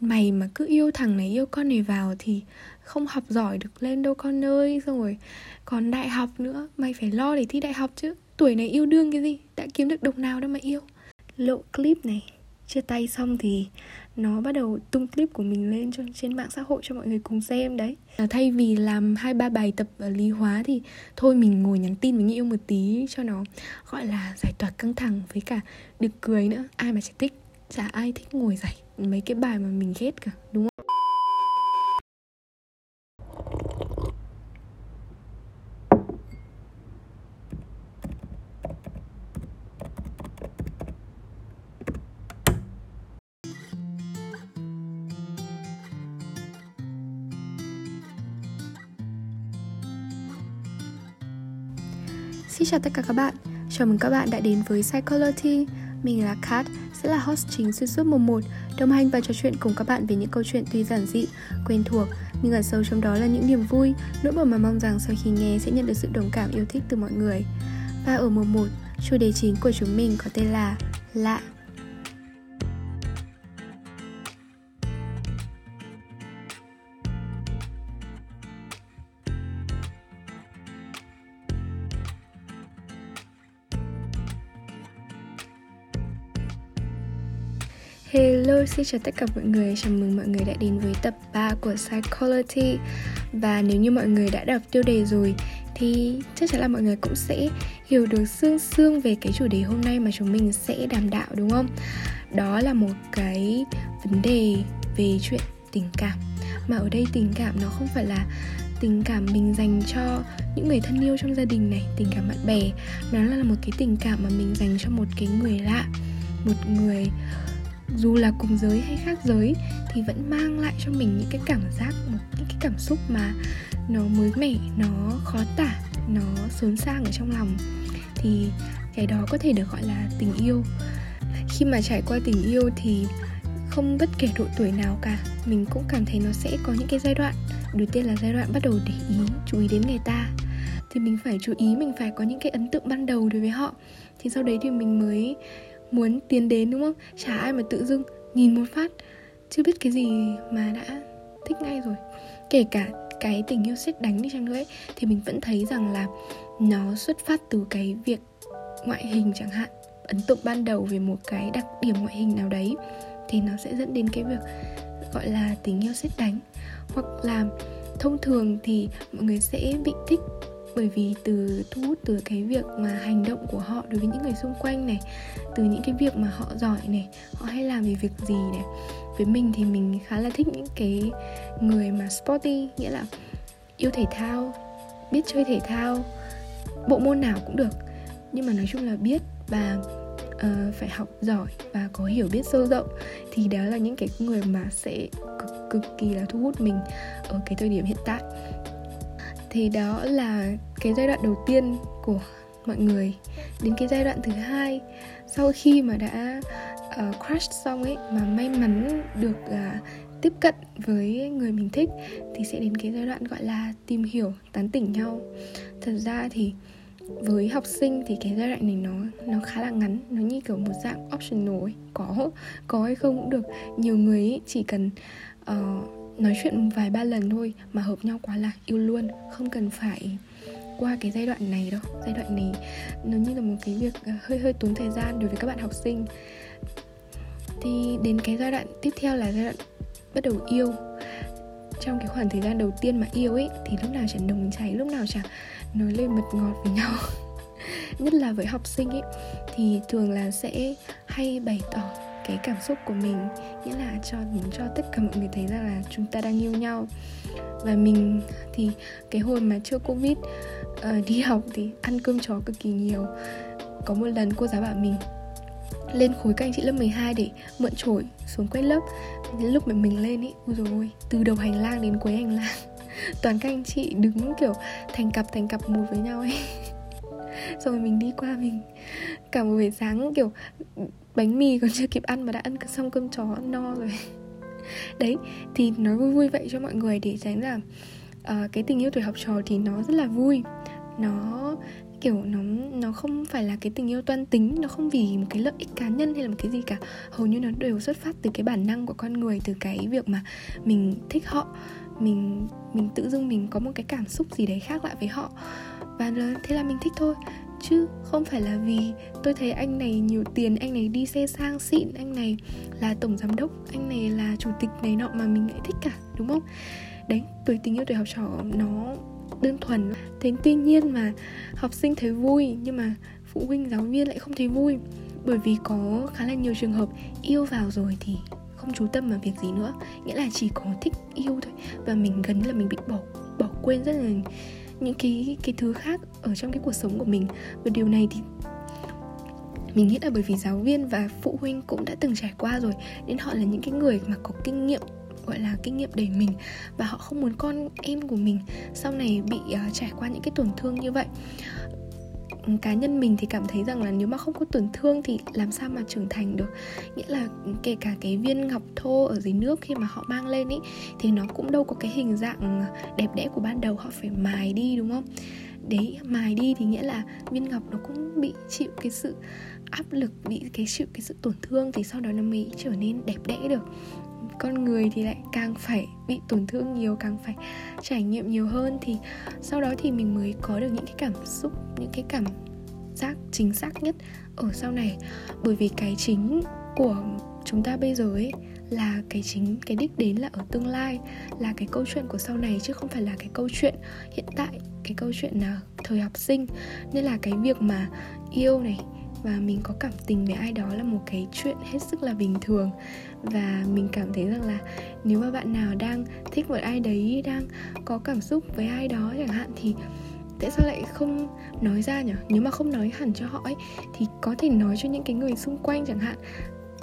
mày mà cứ yêu thằng này yêu con này vào thì không học giỏi được lên đâu con ơi. Xong rồi còn đại học nữa mày phải lo để thi đại học chứ. Tuổi này yêu đương cái gì? Đã kiếm được đồng nào đâu mà yêu. Lộ clip này chia tay xong thì nó bắt đầu tung clip của mình lên cho trên mạng xã hội cho mọi người cùng xem đấy. À, thay vì làm hai ba bài tập ở lý hóa thì thôi mình ngồi nhắn tin với người yêu một tí cho nó gọi là giải tỏa căng thẳng với cả được cười nữa. Ai mà chả thích chả ai thích ngồi giải mấy cái bài mà mình ghét cả đúng không? Xin chào tất cả các bạn, chào mừng các bạn đã đến với Psychology. Mình là Kat, sẽ là host chính xuyên suốt mùa 1 Đồng hành và trò chuyện cùng các bạn về những câu chuyện tuy giản dị, quen thuộc Nhưng ẩn sâu trong đó là những niềm vui, nỗi buồn mà mong rằng sau khi nghe sẽ nhận được sự đồng cảm yêu thích từ mọi người. Và ở mùa 1, chủ đề chính của chúng mình có tên là Lạ. Hello, xin chào tất cả mọi người, chào mừng mọi người đã đến với tập 3 của Psychology. Và nếu như mọi người đã đọc tiêu đề rồi thì chắc chắn là mọi người cũng sẽ hiểu được xương xương về cái chủ đề hôm nay mà chúng mình sẽ đàm đạo đúng không? Đó là một cái vấn đề về chuyện tình cảm. Mà ở đây tình cảm nó không phải là tình cảm mình dành cho những người thân yêu trong gia đình này tình cảm bạn bè. Mà nó là một cái tình cảm mà mình dành cho một cái người lạ một người dù là cùng giới hay khác giới, thì vẫn mang lại cho mình những cái cảm giác, một những cái cảm xúc mà nó mới mẻ, nó khó tả, nó xốn sang ở trong lòng. Thì cái đó có thể được gọi là tình yêu. Khi mà trải qua tình yêu thì không bất kể độ tuổi nào cả, mình cũng cảm thấy nó sẽ có những cái giai đoạn, đầu tiên là giai đoạn bắt đầu để ý, chú ý đến người ta. Thì mình phải chú ý, mình phải có những cái ấn tượng ban đầu đối với họ. Thì sau đấy thì mình mới muốn tiến đến đúng không? Chả ai mà tự dưng nhìn một phát. Chưa biết cái gì mà đã thích ngay rồi. Kể cả cái tình yêu xét đánh đi chăng nữa ấy, thì mình vẫn thấy rằng là nó xuất phát từ cái việc ngoại hình chẳng hạn. Ấn tượng ban đầu về một cái đặc điểm ngoại hình nào đấy thì nó sẽ dẫn đến cái việc gọi là tình yêu xét đánh. Hoặc là thông thường thì mọi người sẽ bị thích bởi vì từ thu hút từ cái việc mà hành động của họ đối với những người xung quanh này từ những cái việc mà họ giỏi này họ hay làm về việc gì này. Với mình thì mình khá là thích những cái người mà sporty nghĩa là yêu thể thao biết chơi thể thao bộ môn nào cũng được. Nhưng mà nói chung là biết và uh, phải học giỏi và có hiểu biết sâu rộng thì đó là những cái người mà sẽ cực cực kỳ là thu hút mình ở cái thời điểm hiện tại thì đó là cái giai đoạn đầu tiên của mọi người. Đến cái giai đoạn thứ hai sau khi mà đã uh, crush xong ấy mà may mắn được uh, tiếp cận với người mình thích thì sẽ đến cái giai đoạn gọi là tìm hiểu tán tỉnh nhau. Thật ra thì với học sinh thì cái giai đoạn này nó nó khá là ngắn nó như kiểu một dạng optional ấy. Có có hay không cũng được. Nhiều người ấy chỉ cần uh, nói chuyện vài ba lần thôi mà hợp nhau quá là yêu luôn, không cần phải qua cái giai đoạn này đâu, giai đoạn này nó như là một cái việc ờ, hơi hơi tốn thời gian đối với các bạn học sinh. Thì đến cái giai đoạn tiếp theo là giai đoạn bắt đầu yêu. Trong cái khoảng thời gian đầu tiên mà yêu ấy, thì lúc nào chẳng nồng cháy, lúc nào chẳng nói lên mật ngọt với nhau. Nhất là với học sinh ấy, thì thường là sẽ hay bày tỏ cái cảm xúc của mình nghĩa là cho muốn cho tất cả mọi người thấy rằng là chúng ta đang yêu nhau. Và mình thì cái hồi mà chưa covid uh, đi học thì ăn cơm chó cực kỳ nhiều. Có một lần cô giáo bảo mình lên khối các anh chị lớp 12 để mượn chổi xuống quét lớp. Lúc mà mình lên ý ôi rồi từ đầu hành lang đến cuối hành lang toàn các anh chị đứng kiểu thành cặp thành cặp một với nhau ấy. xong rồi mình đi qua mình cả một buổi sáng kiểu bánh mì còn chưa kịp ăn mà đã ăn xong cơm chó no rồi. Đấy thì nói vui vui vậy cho mọi người để tránh là uh, cái tình yêu tuổi học trò thì nó rất là vui. Nó kiểu nó nó không phải là cái tình yêu toan tính nó không vì một cái lợi ích cá nhân hay là một cái gì cả. Hầu như nó đều xuất phát từ cái bản năng của con người từ cái việc mà mình thích họ mình mình tự dưng mình có một cái cảm xúc gì đấy khác lại với họ và thế là mình thích thôi. Chứ không phải là vì tôi thấy anh này nhiều tiền, anh này đi xe sang xịn, anh này là tổng giám đốc, anh này là chủ tịch này nọ mà mình lại thích cả, đúng không? Đấy, tuổi tình yêu tuổi học trò nó đơn thuần. Thế tuy nhiên mà học sinh thấy vui, nhưng mà phụ huynh, giáo viên lại không thấy vui. Bởi vì có khá là nhiều trường hợp yêu vào rồi thì không chú tâm vào việc gì nữa. Nghĩa là chỉ có thích yêu thôi. Và mình gần như là mình bị bỏ bỏ quên rất là những cái cái thứ khác ở trong cái cuộc sống của mình. Và điều này thì mình nghĩ là bởi vì giáo viên và phụ huynh cũng đã từng trải qua rồi nên họ là những cái người mà có kinh nghiệm gọi là kinh nghiệm đầy mình và họ không muốn con em của mình sau này bị uh, trải qua những cái tổn thương như vậy cá nhân mình thì cảm thấy rằng là nếu mà không có tổn thương thì làm sao mà trưởng thành được. Nghĩa là kể cả cái viên ngọc thô ở dưới nước khi mà họ mang lên ý, thì nó cũng đâu có cái hình dạng đẹp đẽ của ban đầu, họ phải mài đi, đúng không? Đấy, mài đi thì nghĩa là viên ngọc nó cũng bị chịu cái sự áp lực, bị cái chịu cái sự tổn thương thì sau đó nó mới trở nên đẹp đẽ được con người thì lại càng phải bị tổn thương nhiều, càng phải trải nghiệm nhiều hơn. Thì sau đó thì mình mới có được những cái cảm xúc, những cái cảm giác chính xác nhất ở sau này. Bởi vì cái chính của chúng ta bây giờ ấy là cái chính, cái đích đến là ở tương lai, là cái câu chuyện của sau này chứ không phải là cái câu chuyện hiện tại, cái câu chuyện là thời học sinh. Nên là cái việc mà yêu này và mình có cảm tình với ai đó là một cái chuyện hết sức là bình thường. Và mình cảm thấy rằng là nếu mà bạn nào đang thích một ai đấy, đang có cảm xúc với ai đó chẳng hạn thì tại sao lại không nói ra nhỉ? Nếu mà không nói hẳn cho họ ấy, thì có thể nói cho những cái người xung quanh chẳng hạn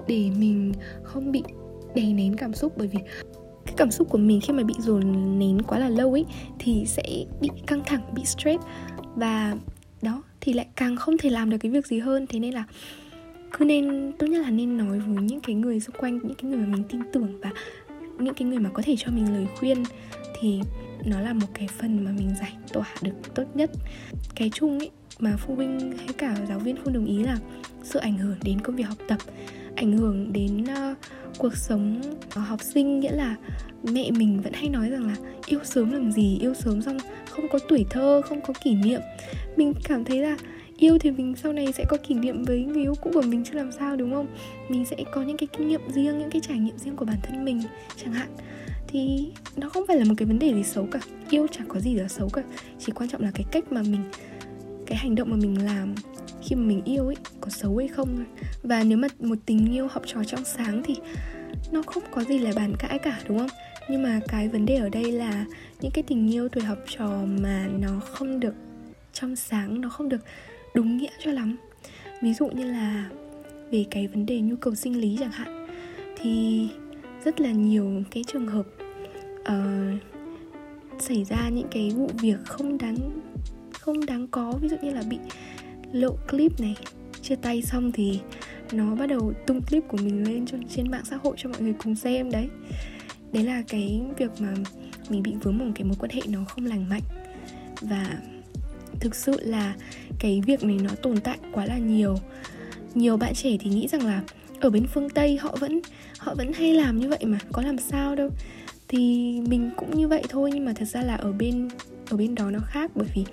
để mình không bị đè nén cảm xúc. Bởi vì cái cảm xúc của mình khi mà bị dồn nén quá là lâu ấy, thì sẽ bị căng thẳng, bị stress. Và đó thì lại càng không thể làm được cái việc gì hơn. Thế nên là cứ nên, tốt nhất là nên nói với những cái người xung quanh, những cái người mà mình tin tưởng và những cái người mà có thể cho mình lời khuyên thì nó là một cái phần mà mình giải tỏa được tốt nhất. Cái chung ấy mà phụ huynh hay cả giáo viên không đồng ý là sự ảnh hưởng đến công việc học tập ảnh hưởng đến uh, cuộc sống học sinh. Nghĩa là mẹ mình vẫn hay nói rằng là yêu sớm làm gì yêu sớm xong không có tuổi thơ không có kỷ niệm. Mình cảm thấy là yêu thì mình sau này sẽ có kỷ niệm với người yêu cũ của mình chứ làm sao đúng không? Mình sẽ có những cái kinh nghiệm riêng những cái trải nghiệm riêng của bản thân mình chẳng hạn. Thì nó không phải là một cái vấn đề gì xấu cả yêu chẳng có gì là xấu cả. Chỉ quan trọng là cái cách mà mình cái hành động mà mình làm khi mà mình yêu ấy có xấu hay không và nếu mà một tình yêu học trò trong sáng thì nó không có gì là bàn cãi cả đúng không? Nhưng mà cái vấn đề ở đây là những cái tình yêu tuổi học trò mà nó không được trong sáng nó không được đúng nghĩa cho lắm. Ví dụ như là về cái vấn đề nhu cầu sinh lý chẳng hạn thì rất là nhiều cái trường hợp uh, xảy ra những cái vụ việc không đáng không đáng có. Ví dụ như là bị lộ clip này. Chia tay xong thì nó bắt đầu tung clip của mình lên cho, trên mạng xã hội cho mọi người cùng xem đấy. Đấy là cái việc mà mình bị vướng một cái mối quan hệ nó không lành mạnh. Và thực sự là cái việc này nó tồn tại quá là nhiều. Nhiều bạn trẻ thì nghĩ rằng là ở bên phương tây họ vẫn họ vẫn hay làm như vậy mà có làm sao đâu. Thì mình cũng như vậy thôi nhưng mà thật ra là ở bên ở bên đó nó khác bởi vì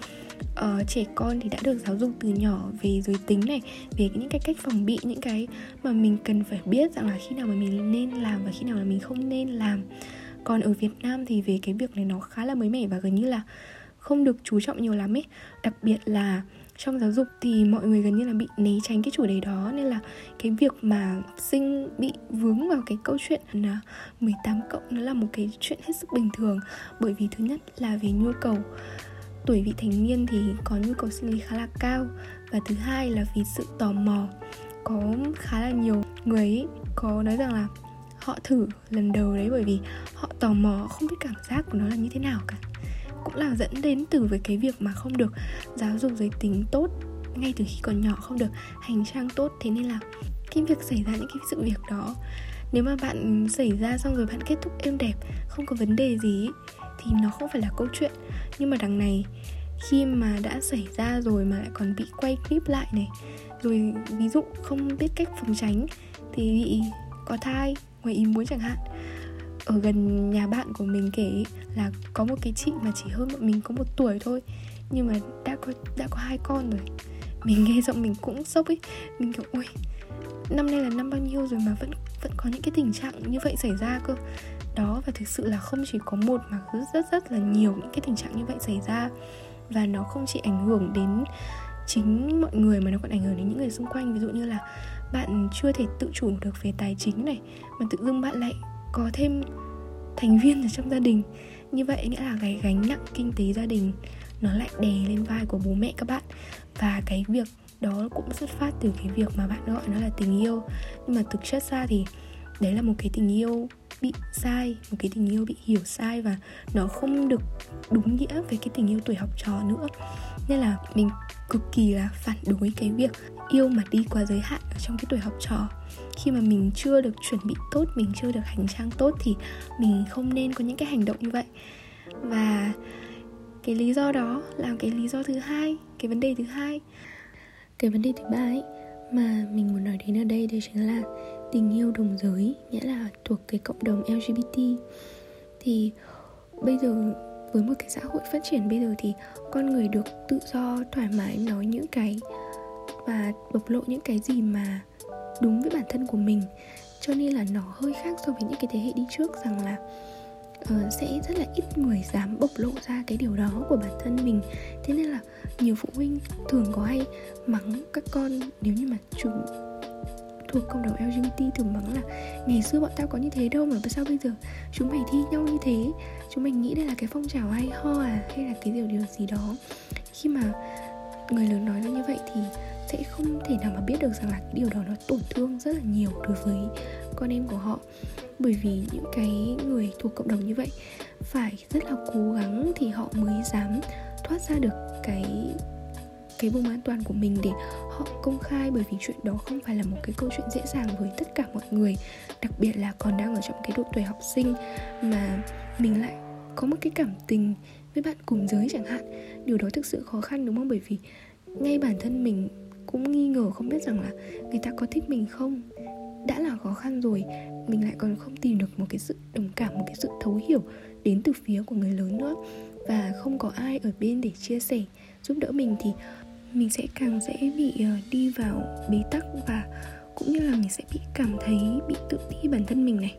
uh, trẻ con thì đã được giáo dục từ nhỏ về giới tính này về những cái cách phòng bị những cái mà mình cần phải biết rằng là khi nào mà mình nên làm và khi nào là mình không nên làm. Còn ở Việt Nam thì về cái việc này nó khá là mới mẻ và gần như là không được chú trọng nhiều lắm ấy. Đặc biệt là trong giáo dục thì mọi người gần như là bị né tránh cái chủ đề đó nên là cái việc mà sinh bị vướng vào cái câu chuyện là 18 cộng nó là một cái chuyện hết sức bình thường. Bởi vì thứ nhất là về nhu cầu tuổi vị thành niên thì có nhu cầu sinh lý khá là cao. Và thứ hai là vì sự tò mò. Có khá là nhiều người ấy có nói rằng là họ thử lần đầu đấy bởi vì họ tò mò không biết cảm giác của nó là như thế nào cả. Cũng là dẫn đến từ với cái việc mà không được giáo dục giới tính tốt ngay từ khi còn nhỏ, không được hành trang tốt. Thế nên là cái việc xảy ra những cái sự việc đó, nếu mà bạn xảy ra xong rồi bạn kết thúc êm đẹp, không có vấn đề gì thì nó không phải là câu chuyện. Nhưng mà đằng này, khi mà đã xảy ra rồi mà lại còn bị quay clip lại này, rồi ví dụ không biết cách phòng tránh, thì bị có thai, ngoài ý muốn chẳng hạn. Ở gần nhà bạn của mình kể là có một cái chị mà chỉ hơn bọn mình có một tuổi thôi, nhưng mà đã có đã có hai con rồi. Mình nghe giọng mình cũng sốc ấy. Mình kiểu ui năm nay là năm bao nhiêu rồi mà vẫn vẫn có những cái tình trạng như vậy xảy ra cơ đó và thực sự là không chỉ có một mà rất rất rất là nhiều những cái tình trạng như vậy xảy ra. Và nó không chỉ ảnh hưởng đến chính mọi người mà nó còn ảnh hưởng đến những người xung quanh. Ví dụ như là bạn chưa thể tự chủ được về tài chính này, mà tự dưng bạn lại có thêm thành viên ở trong gia đình. Như vậy nghĩa là cái gánh nặng kinh tế gia đình nó lại đè lên vai của bố mẹ các bạn. Và cái việc đó cũng xuất phát từ cái việc mà bạn gọi nó là tình yêu. Nhưng mà thực chất ra thì đấy là một cái tình yêu bị sai, một cái tình yêu bị hiểu sai và nó không được đúng nghĩa với cái tình yêu tuổi học trò nữa. Nên là mình cực kỳ là phản đối cái việc yêu mà đi qua giới hạn ở trong cái tuổi học trò. Khi mà mình chưa được chuẩn bị tốt, mình chưa được hành trang tốt thì mình không nên có những cái hành động như vậy. Và cái lý do đó là cái lý do thứ hai, cái vấn đề thứ hai. Cái vấn đề thứ ba ấy mà mình muốn nói đến ở đây đây chính là tình yêu đồng giới nghĩa là thuộc cái cộng đồng lgbt thì bây giờ với một cái xã hội phát triển bây giờ thì con người được tự do thoải mái nói những cái và bộc lộ những cái gì mà đúng với bản thân của mình. Cho nên là nó hơi khác so với những cái thế hệ đi trước rằng là uh, sẽ rất là ít người dám bộc lộ ra cái điều đó của bản thân mình. Thế nên là nhiều phụ huynh thường có hay mắng các con nếu như mà chúng thuộc cộng đồng LGBT thường mắng là ngày xưa bọn tao có như thế đâu mà sao bây giờ chúng mày thi nhau như thế? Chúng mày nghĩ đây là cái phong trào hay ho à hay là cái điều điều gì đó? Khi mà người lớn nói ra như vậy thì sẽ không thể nào mà biết được rằng là cái điều đó nó tổn thương rất là nhiều đối với con em của họ. Bởi vì những cái người thuộc cộng đồng như vậy phải rất là cố gắng thì họ mới dám thoát ra được cái cái vùng an toàn của mình để họ công khai bởi vì chuyện đó không phải là một cái câu chuyện dễ dàng với tất cả mọi người, đặc biệt là còn đang ở trong cái độ tuổi học sinh mà mình lại có một cái cảm tình với bạn cùng giới chẳng hạn. Điều đó thực sự khó khăn, đúng không? Bởi vì ngay bản thân mình cũng nghi ngờ không biết rằng là người ta có thích mình không. Đã là khó khăn rồi, mình lại còn không tìm được một cái sự đồng cảm, một cái sự thấu hiểu đến từ phía của người lớn nữa. Và không có ai ở bên để chia sẻ, giúp đỡ mình thì mình sẽ càng dễ bị ờ, đi vào bế tắc và cũng như là mình sẽ bị cảm thấy, bị tự ti bản thân mình này.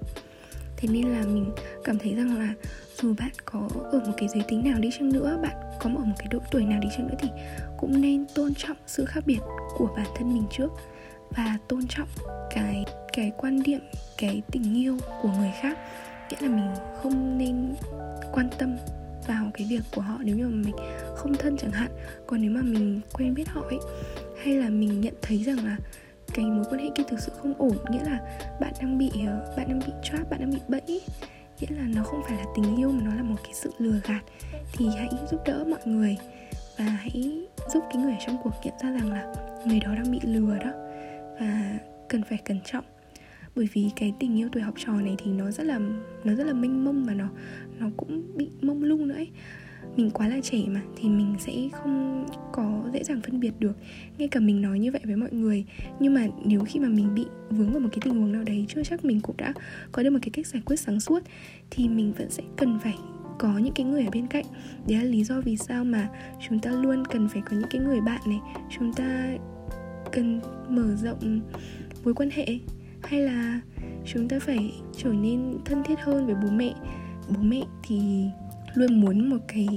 Thế nên là mình cảm thấy rằng là dù bạn có ở một cái giới tính nào đi chăng nữa, bạn có ở một cái độ tuổi nào đi chăng nữa thì cũng nên tôn trọng sự khác biệt của bản thân mình trước và tôn trọng cái cái quan điểm, cái tình yêu của người khác. Nghĩa là mình không nên quan tâm vào cái việc của họ nếu như mà mình không thân chẳng hạn. Còn nếu mà mình quen biết họ ấy, hay là mình nhận thấy rằng là cái mối quan hệ kia thực sự không ổn, nghĩa là bạn đang bị ờ, bạn đang bị trap, bạn đang bị bẫy nghĩa là nó không phải là tình yêu mà nó là một cái sự lừa gạt, thì hãy giúp đỡ mọi người và hãy giúp cái người ở trong cuộc nhận ra rằng là người đó đang bị lừa đó và cần phải cẩn trọng. Bởi vì cái tình yêu tuổi học trò này thì nó rất là, nó rất là mênh mông và nó nó cũng bị mông lung nữa ấy mình quá là trẻ mà, thì mình sẽ không có dễ dàng phân biệt được. Ngay cả mình nói như vậy với mọi người, nhưng mà nếu khi mà mình bị vướng vào một cái tình huống nào đấy, chưa chắc mình cũng đã có được một cái cách giải quyết sáng suốt, thì mình vẫn sẽ cần phải có những cái người ở bên cạnh. Đấy là lý do vì sao mà chúng ta luôn cần phải có những cái người bạn này, chúng ta cần mở rộng mối quan hệ, hay là chúng ta phải trở nên thân thiết hơn với bố mẹ. Bố mẹ thì luôn muốn một cái,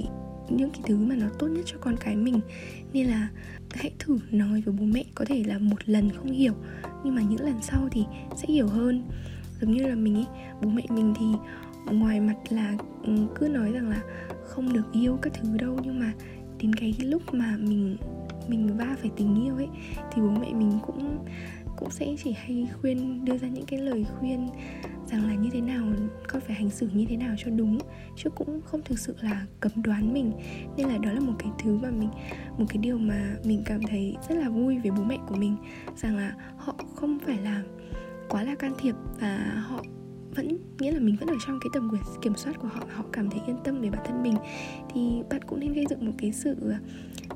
những cái thứ mà nó tốt nhất cho con cái mình. Nên là hãy thử nói với bố mẹ, có thể là một lần không hiểu, nhưng mà những lần sau thì sẽ hiểu hơn. Giống như là mình ấy bố mẹ mình thì ngoài mặt là ừ, cứ nói rằng là không được yêu các thứ đâu, nhưng mà đến cái lúc mà mình mình va phải tình yêu ấy, thì bố mẹ mình cũng cũng sẽ chỉ hay khuyên, đưa ra những cái lời khuyên rằng là như thế nào con phải hành xử như thế nào cho đúng, chứ cũng không thực sự là cấm đoán mình. Nên là đó là một cái thứ mà mình, một cái điều mà mình cảm thấy rất là vui với bố mẹ của mình, rằng là họ không phải là quá là can thiệp và họ vẫn nghĩa là mình vẫn ở trong cái tầm quyền kiểm soát của họ họ cảm thấy yên tâm về bản thân mình, thì bạn cũng nên gây dựng một cái sự à,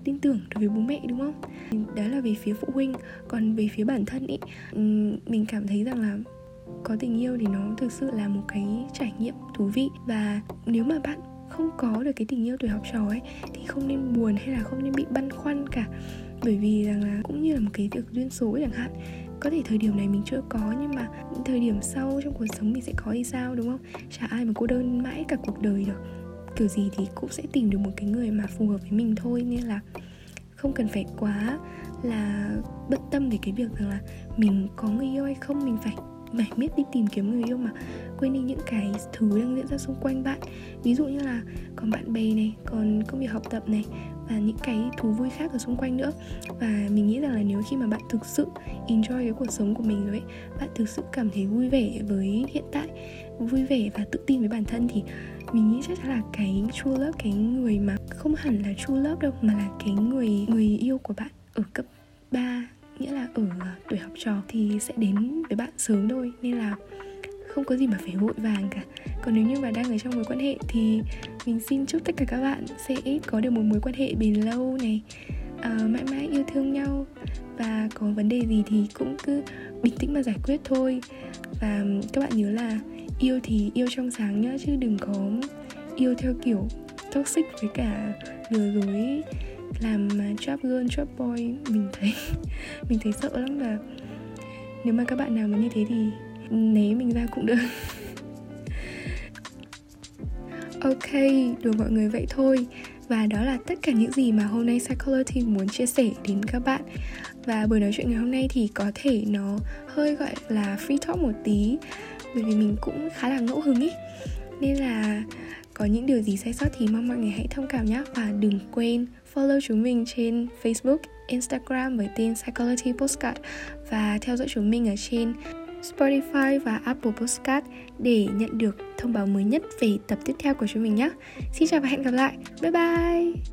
tin tưởng đối với bố mẹ, đúng không? Đó là về phía phụ huynh. Còn về phía bản thân ý mình cảm thấy rằng là có tình yêu thì nó thực sự là một cái trải nghiệm thú vị. Và nếu mà bạn không có được cái tình yêu tuổi học trò ấy, thì không nên buồn hay là không nên bị băn khoăn cả. Bởi vì rằng là cũng như là một cái việc duyên số chẳng hạn có thể thời điểm này mình chưa có, nhưng mà thời điểm sau trong cuộc sống mình sẽ có thì sao, đúng không? Chả ai mà cô đơn mãi cả cuộc đời được. Kiểu gì thì cũng sẽ tìm được một cái người mà phù hợp với mình thôi, nên là không cần phải quá là bất tâm về cái việc rằng là mình có người yêu hay không, mình phải mải miết đi tìm kiếm người yêu mà. Quên đi những cái thứ đang diễn ra xung quanh bạn. Ví dụ như là còn bạn bè này, còn công việc học tập này, và những cái thú vui khác ở xung quanh nữa. Và mình nghĩ rằng là nếu khi mà bạn thực sự enjoy cái cuộc sống của mình rồi ấy, bạn thực sự cảm thấy vui vẻ với hiện tại, vui vẻ và tự tin với bản thân thì mình nghĩ chắc chắn là cái true love, cái người mà không hẳn là true love đâu, mà là cái người người yêu của bạn ở cấp 3 nghĩa là ở tuổi học trò thì sẽ đến với bạn sớm thôi nên là không có gì mà phải vội vàng cả. Còn nếu như mà đang ở trong mối quan hệ thì mình xin chúc tất cả các bạn sẽ có được một mối quan hệ bền lâu này uh, mãi mãi yêu thương nhau. Và có vấn đề gì thì cũng cứ bình tĩnh mà giải quyết thôi. Và các bạn nhớ là yêu thì yêu trong sáng nhá chứ đừng có yêu theo kiểu toxic với cả lừa dối làm trap girl trap boy, mình thấy mình thấy sợ lắm và nếu mà các bạn nào mà như thế thì né mình ra cũng được. Ok, đùa mọi người vậy thôi. Và đó là tất cả những gì mà hôm nay Psychology muốn chia sẻ đến các bạn. Và buổi nói chuyện ngày hôm nay thì có thể nó hơi gọi là free talk một tí, Bởi vì mình cũng khá là ngẫu hứng ý. Nên là có những điều gì sai sót thì mong mọi người hãy thông cảm nhé Và đừng quên follow chúng mình trên Facebook, Instagram với tên Psychology Postcard Và theo dõi chúng mình ở trên Spotify và Apple Podcast để nhận được thông báo mới nhất về tập tiếp theo của chúng mình nhé. Xin chào và hẹn gặp lại. Bye bye!